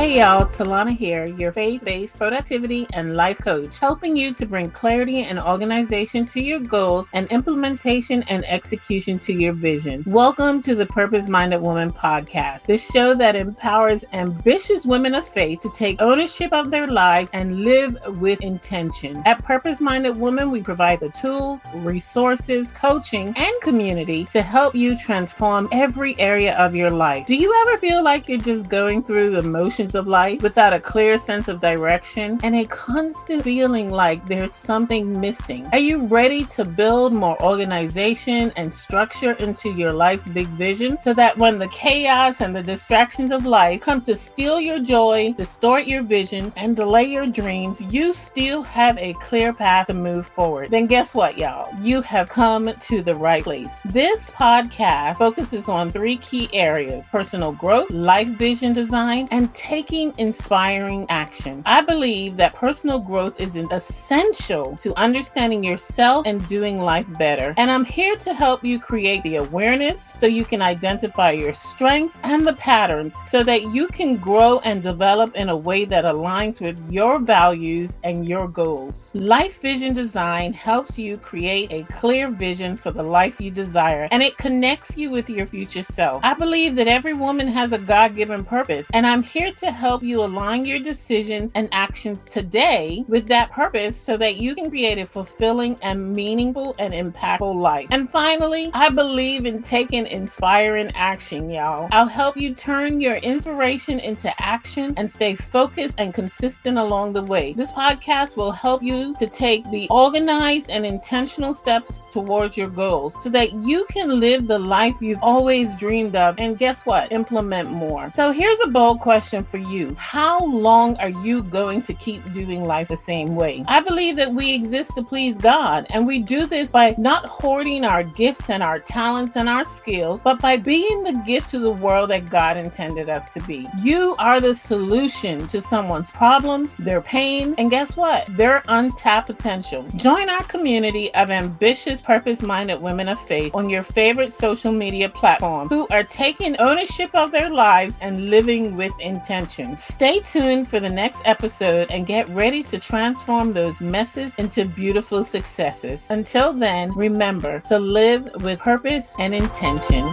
Hey y'all, Talana here, your faith based productivity and life coach, helping you to bring clarity and organization to your goals and implementation and execution to your vision. Welcome to the Purpose Minded Woman podcast, the show that empowers ambitious women of faith to take ownership of their lives and live with intention. At Purpose Minded Woman, we provide the tools, resources, coaching, and community to help you transform every area of your life. Do you ever feel like you're just going through the motions of life without a clear sense of direction and a constant feeling like there's something missing? Are you ready to build more organization and structure into your life's big vision so that when the chaos and the distractions of life come to steal your joy, distort your vision, and delay your dreams, you still have a clear path to move forward? Then guess what, y'all? You have come to the right place. This podcast focuses on three key areas personal growth, life vision design, and taking inspiring action. I believe that personal growth is essential to understanding yourself and doing life better. And I'm here to help you create the awareness so you can identify your strengths and the patterns so that you can grow and develop in a way that aligns with your values and your goals. Life vision design helps you create a clear vision for the life you desire and it connects you with your future self. I believe that every woman has a God given purpose, and I'm here to help you align your decisions and actions today with that purpose so that you can create a fulfilling and meaningful and impactful life. And finally, I believe in taking inspiring action, y'all. I'll help you turn your inspiration into action and stay focused and consistent along the way. This podcast will help you to take the organized and intentional steps towards your goals so that you can live the life you've always dreamed of. And guess what? Implement more. So here's a bold question for you How long are you going to keep doing life the same way? I believe that we exist to please God, and we do this by not hoarding our gifts and our talents and our skills, but by being the gift to the world that God intended us to be. You are the solution to someone's problems, their pain, and guess what? Their untapped potential. Join our community of ambitious, purpose minded women of faith on your favorite social media platform who are taking ownership of their lives and living with intention. Stay tuned for the next episode and get ready to transform those messes into beautiful successes. Until then, remember to live with purpose and intention.